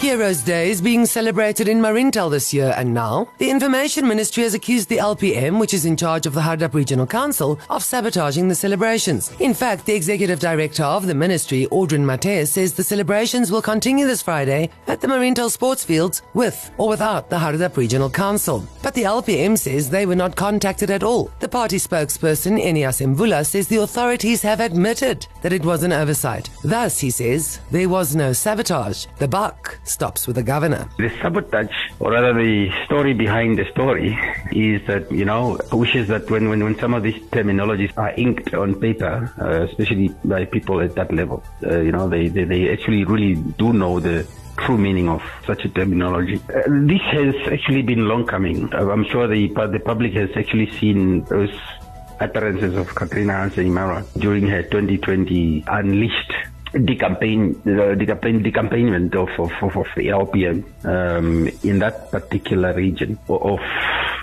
Heroes Day is being celebrated in Mariental this year, and now the Information Ministry has accused the LPM, which is in charge of the Hardap Regional Council, of sabotaging the celebrations. In fact, the executive director of the ministry, Audrin Mathe, says the celebrations will continue this Friday at the Mariental Sports Fields with or without the Hardap Regional Council. But the LPM says they were not contacted at all. The party spokesperson, Eneas Emvula, says the authorities have admitted that it was an oversight. Thus, he says, there was no sabotage. The buck stops with the governor. The sabotage, or rather the story behind the story, is that, you know, wishes that when, when, when some of these terminologies are inked on paper, uh, especially by people at that level, uh, you know, they, they, they actually really do know the true meaning of such a terminology. Uh, this has actually been long coming. Uh, I'm sure the, the public has actually seen those utterances of Katrina Hansen during her 2020 Unleashed decampaign, uh, decampaign, decampaignment of, of, of, of LPM um, in that particular region of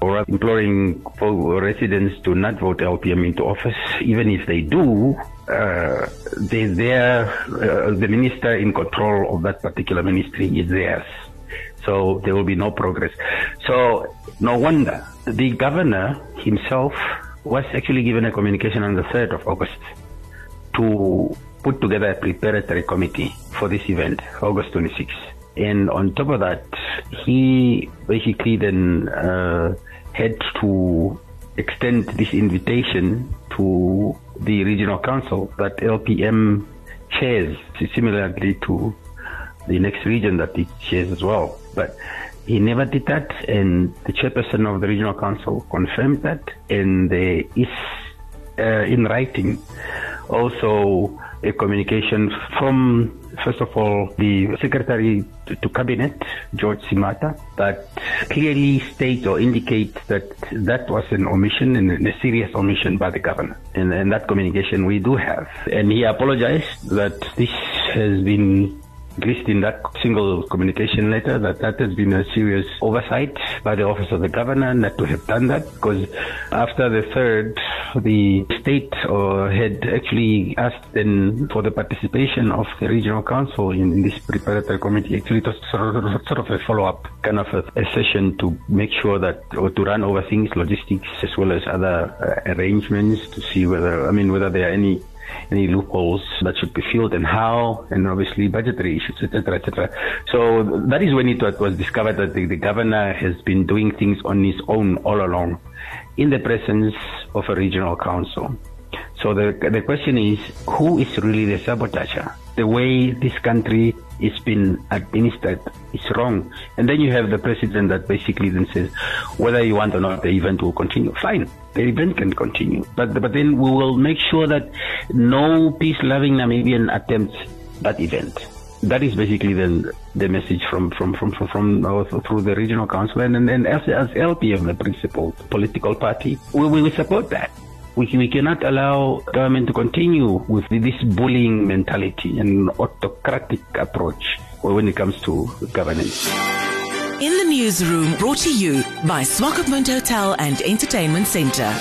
or imploring residents to not vote LPM into office, even if they do, uh, they there, uh, the minister in control of that particular ministry is theirs. So there will be no progress. So no wonder the governor himself was actually given a communication on the 3rd of August to put together a preparatory committee for this event, August 26. And on top of that, he basically then uh, had to extend this invitation to the regional council that LPM chairs, similarly to the next region that it chairs as well. But he never did that, and the chairperson of the regional council confirmed that, and is uh, in writing also a communication from, first of all, the Secretary to Cabinet, George Simataa, that clearly states or indicates that that was an omission and a serious omission by the governor. And, and that communication we do have. And he apologized that this has been least in that single communication letter, that that has been a serious oversight by the office of the governor not to have done that because after the third, the state uh, had actually asked then for the participation of the regional council in, in this preparatory committee. Actually, it was sort of, sort of a follow-up kind of a, a, session to make sure that, or to run over things, logistics, as well as other uh, arrangements to see whether, I mean, whether there are any any loopholes that should be filled and how, and obviously budgetary issues, etc., etc. So that is when it was discovered that the, the governor has been doing things on his own all along, in the presence of a regional council. So the the question is, who is really the sabotager? The way this country is being administered is wrong. And then you have the president that basically then says, whether you want or not, the event will continue. Fine, the event can continue. But, but then we will make sure that no peace-loving Namibian attempts that event. That is basically the, the message from, from, from, from, from uh, through the regional council and, and, and as, as LPM, the principal political party, we, we will support that. We, we cannot allow government to continue with this bullying mentality and autocratic approach when it comes to governance. In the newsroom, brought to you by Swakopmund Hotel and Entertainment Centre.